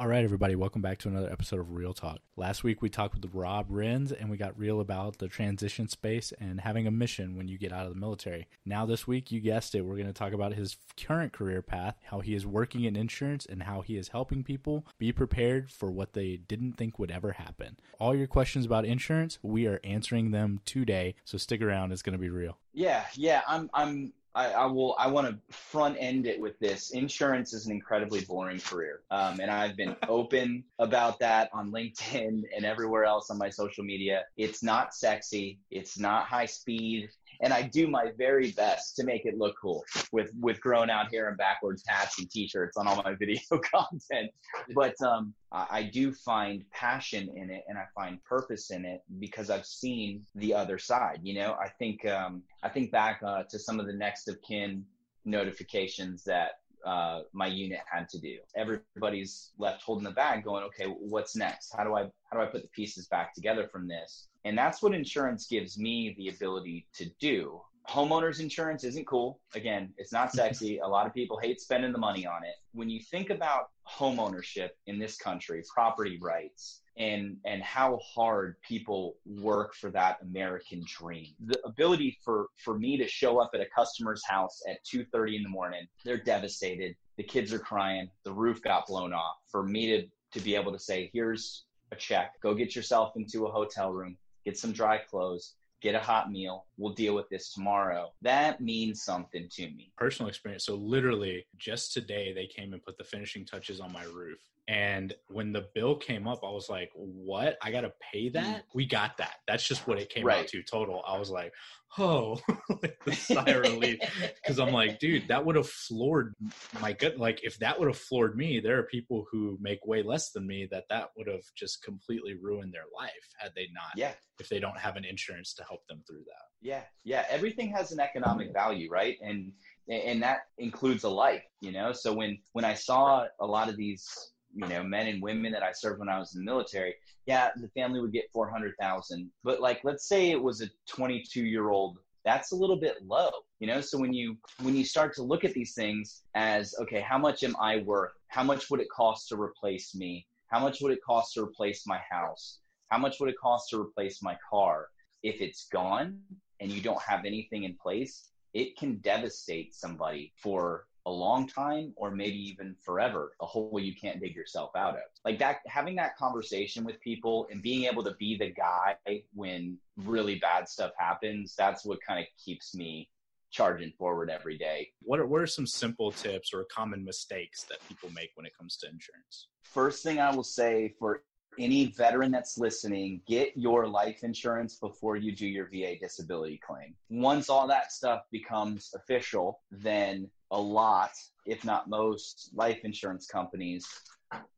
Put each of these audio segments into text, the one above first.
All right, everybody, welcome back to another episode of Real Talk. Last week we talked with Rob Rins and we got real about the transition space and having a mission when you get out of the military. Now, this week, you guessed it, we're going to talk about his current career path, how he is working in insurance, and how he is helping people be prepared for what they didn't think would ever happen. All your questions about insurance, we are answering them today, so stick around, it's going to be real. Yeah, yeah, I'm I'm I, I will. I want to front end it with this. Insurance is an incredibly boring career, um, and I've been open about that on LinkedIn and everywhere else on my social media. It's not sexy. It's not high speed and I do my very best to make it look cool with with grown out hair and backwards hats and t-shirts on all my video content. But um, I do find passion in it and I find purpose in it because I've seen the other side. You know, I think um, I think back uh, to some of the next of kin notifications that uh, my unit had to do. Everybody's left holding the bag, going, "Okay, what's next? How do I how do I put the pieces back together from this?" And that's what insurance gives me the ability to do. Homeowners insurance isn't cool. Again, it's not sexy. A lot of people hate spending the money on it. When you think about homeownership in this country, property rights, and and how hard people work for that American dream. The ability for for me to show up at a customer's house at 2:30 in the morning, they're devastated. The kids are crying. The roof got blown off. For me to to be able to say, "Here's a check. Go get yourself into a hotel room. Get some dry clothes get a hot meal. We'll deal with this tomorrow. That means something to me. Personal experience. So, literally, just today, they came and put the finishing touches on my roof. And when the bill came up, I was like, what? I got to pay hmm. that? We got that. That's just what it came right. out to total. I was like, oh, like the sigh of relief. Because I'm like, dude, that would have floored my gut. Like, if that would have floored me, there are people who make way less than me that that would have just completely ruined their life had they not. Yeah. If they don't have an insurance to help them through that. Yeah. Yeah. Everything has an economic value, right? And, and that includes a life, you know? So when, when I saw a lot of these you know men and women that I served when I was in the military, yeah, the family would get four hundred thousand. But like, let's say it was a twenty-two year old, that's a little bit low, you know. So when you when you start to look at these things as okay, how much am I worth? How much would it cost to replace me? How much would it cost to replace my house? How much would it cost to replace my car? If it's gone and you don't have anything in place, it can devastate somebody for a long time or maybe even forever, a hole you can't dig yourself out of. Like that, having that conversation with people and being able to be the guy when really bad stuff happens, that's what kind of keeps me charging forward every day. What are, what are some simple tips or common mistakes that people make when it comes to insurance? First thing I will say for any veteran that's listening, get your life insurance before you do your VA disability claim. Once all that stuff becomes official, then a lot, if not most, life insurance companies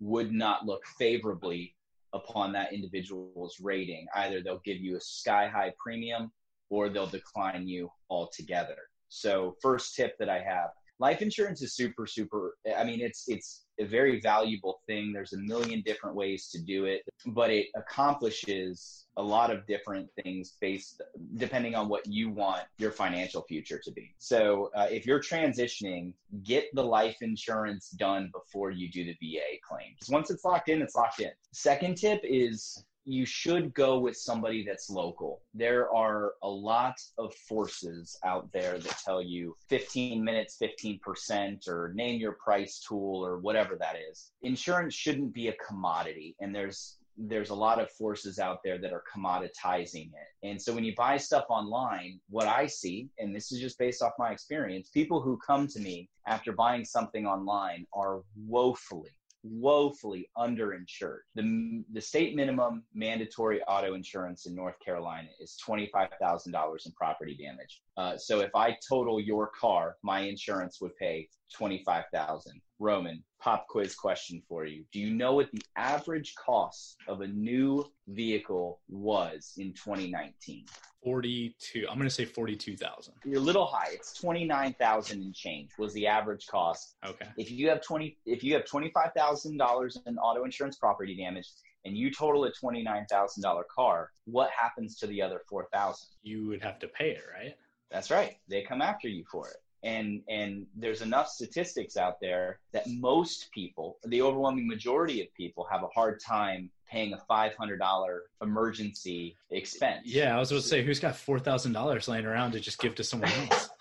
would not look favorably upon that individual's rating. Either they'll give you a sky high premium or they'll decline you altogether. So, first tip that I have life insurance is super super i mean it's it's a very valuable thing. There's a million different ways to do it but it accomplishes a lot of different things based depending on what you want your financial future to be. So uh, if you're transitioning get the life insurance done before you do the va claim. Once it's locked in it's locked in. Second tip is you should go with somebody that's local. There are a lot of forces out there that tell you 15 minutes, 15%, or name your price tool, or whatever that is. Insurance shouldn't be a commodity, and there's there's a lot of forces out there that are commoditizing it. And so when you buy stuff online, what I see, and this is just based off my experience, people who come to me after buying something online are woefully woefully underinsured. The, the state minimum mandatory auto insurance in North Carolina is $25,000 in property damage. Uh, so if I total your car, my insurance would pay 25,000. Roman, pop quiz question for you. Do you know what the average cost of a new vehicle was in 2019? 42. I'm going to say 42,000. You're a little high. It's 29,000 and change was the average cost. Okay. If you have 20 if you have $25,000 in auto insurance property damage and you total a $29,000 car, what happens to the other 4,000? You would have to pay it, right? That's right. They come after you for it. And and there's enough statistics out there that most people the overwhelming majority of people have a hard time paying a $500 emergency expense. Yeah i was going to say who's got $4000 laying around to just give to someone else?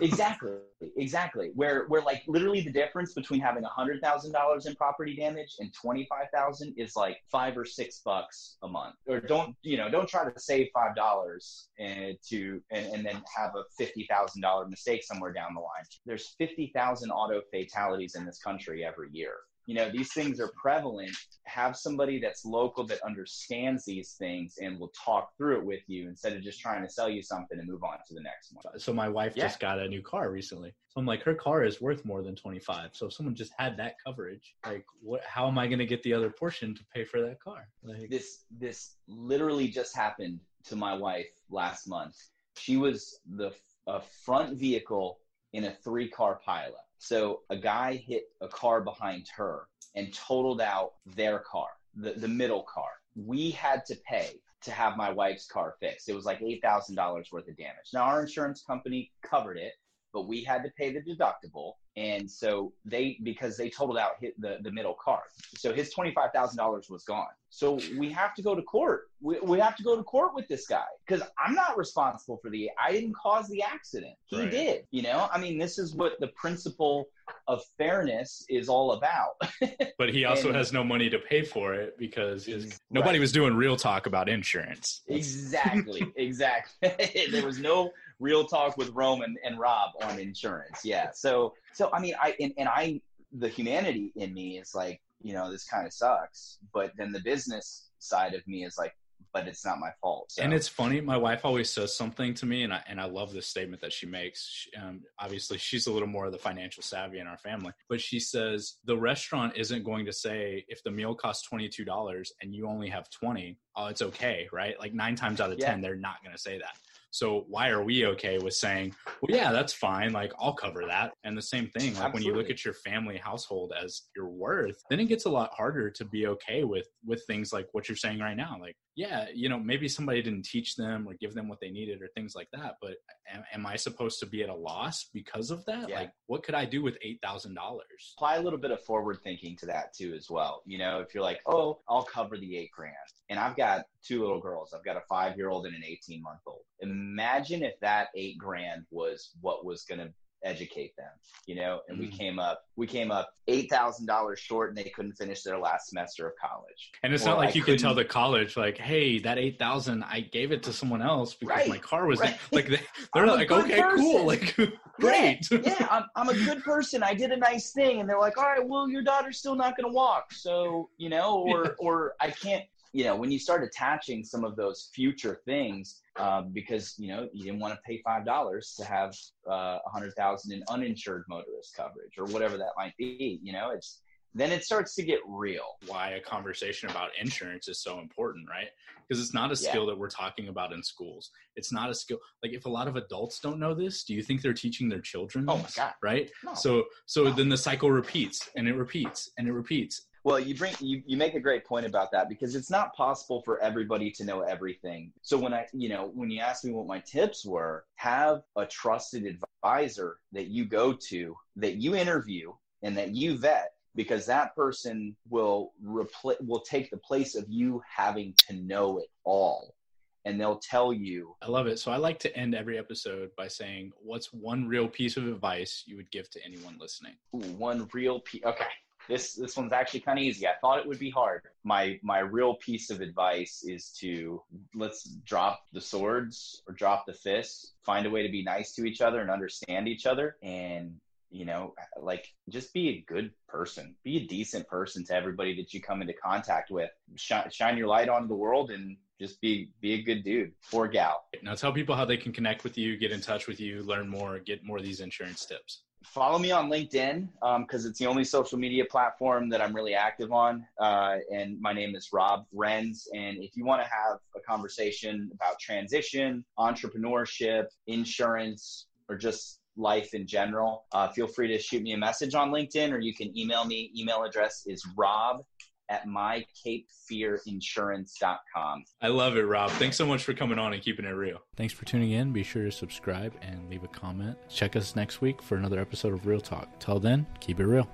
Exactly exactly. Where where like literally the difference between having a hundred thousand dollars in property damage and 25,000 is like five or six bucks a month. Or don't you know don't try to save five dollars and to and, and then have a fifty thousand dollar mistake somewhere down the line. There's 50,000 auto fatalities in this country every year you know these things are prevalent. Have somebody that's local that understands these things and will talk through it with you instead of just trying to sell you something and move on to the next one. So my wife yeah. just got a new car recently. So i'm like her car is worth more than 25 so if someone just had that coverage like what how am i going to get the other portion to pay for that car? Like this this literally just happened to my wife last month. She was the a front vehicle in a three car pileup so a guy hit a car behind her and totaled out their car, the, the middle car. We had to pay to have my wife's car fixed. It was like $8,000 worth of damage. Now, our insurance company covered it, but we had to pay the deductible and so they because they totaled out hit the the middle car so his $25000 was gone. So we have to go to court. We, we have to go to court with this guy because i'm not responsible for the i didn't cause the accident. He right. did you know? I mean this is what the principle of fairness is all about. But he also and, has no money to pay for it because his, nobody right. was doing real talk about insurance. Exactly exactly. There was no real talk with Roman and Rob on insurance. Yeah. So so I mean I and, and I the humanity in me is like, you know, this kind of sucks. But then the business side of me is like, but it's not my fault. So. And it's funny. My wife always says something to me, and I and I love this statement that she makes. She, um, obviously, she's a little more of the financial savvy in our family, but she says the restaurant isn't going to say if the meal costs twenty two dollars and you only have twenty, oh, it's okay, right? Like nine times out of ten, they're not going to say that. So why are we okay with saying, well, yeah, that's fine. Like I'll cover that. And the same thing, like Absolutely. when you look at your family household as your worth, then it gets a lot harder to be okay with with things like what you're saying right now. Like, yeah, you know, maybe somebody didn't teach them or give them what they needed or things like that. But am, am I supposed to be at a loss because of that? Yeah. Like, what could I do with eight thousand dollars? Apply a little bit of forward thinking to that too, as well. You know, if you're like, oh, I'll cover the eight grand, and I've got two little girls. I've got a five year old and an 18 month old imagine if that eight grand was what was going to educate them you know and mm. we came up we came up eight thousand dollars short and they couldn't finish their last semester of college and it's or not like I you can tell the college like hey that eight thousand i gave it to someone else because right, my car was right. like they, they're like okay person. cool like great yeah, yeah I'm, I'm a good person i did a nice thing and they're like all right well your daughter's still not going to walk so you know or yeah. or i can't you know when you start attaching some of those future things uh, because you know you didn't want to pay five dollars to have uh, a uh, hundred thousand in uninsured motorist coverage or whatever that might be you know it's then it starts to get real why a conversation about insurance is so important right because it's not a skill yeah. that we're talking about in schools it's not a skill like if a lot of adults don't know this do you think they're teaching their children oh my god right no. so so no. then the cycle repeats and it repeats and it repeats well, you bring you, you make a great point about that because it's not possible for everybody to know everything. So when I, you know, when you ask me what my tips were, have a trusted advisor that you go to, that you interview and that you vet because that person will repl- will take the place of you having to know it all and they'll tell you. I love it. So I like to end every episode by saying, "What's one real piece of advice you would give to anyone listening?" Ooh, one real piece. Okay, this this one's actually kind of easy. I thought it would be hard. My my real piece of advice is to let's drop the swords or drop the fists. Find a way to be nice to each other and understand each other and you know like just be a good person be a decent person to everybody that you come into contact with shine, shine your light on the world and just be be a good dude or gal now tell people how they can connect with you get in touch with you learn more get more of these insurance tips follow me on LinkedIn because um, it's the only social media platform that I'm really active on. Uh, and my name is Rob Renz. And if you want to have a conversation about transition, entrepreneurship, insurance, or just life in general, uh, feel free to shoot me a message on LinkedIn or you can email me. Email address is rob at mycapefearinsurance.com. I love it, Rob. Thanks so much for coming on and keeping it real. Thanks for tuning in. Be sure to subscribe and leave a comment. Check us next week for another episode of Real Talk. Till then, keep it real.